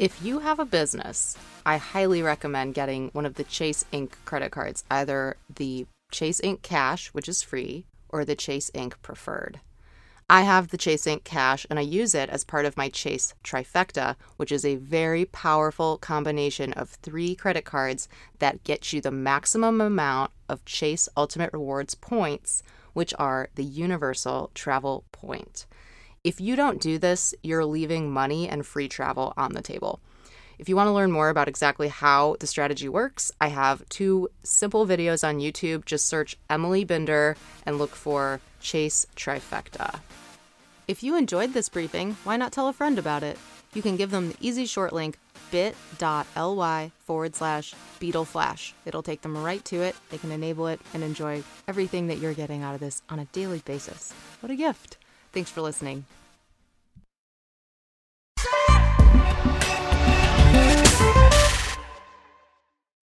If you have a business, I highly recommend getting one of the Chase Ink credit cards, either the Chase Ink Cash, which is free, or the Chase Ink Preferred. I have the Chase Ink Cash and I use it as part of my Chase Trifecta, which is a very powerful combination of three credit cards that get you the maximum amount of Chase Ultimate Rewards points, which are the Universal Travel Point. If you don't do this, you're leaving money and free travel on the table. If you want to learn more about exactly how the strategy works, I have two simple videos on YouTube. Just search Emily Binder and look for Chase Trifecta. If you enjoyed this briefing, why not tell a friend about it? You can give them the easy short link bit.ly forward slash Beetle Flash. It'll take them right to it. They can enable it and enjoy everything that you're getting out of this on a daily basis. What a gift! Thanks for listening.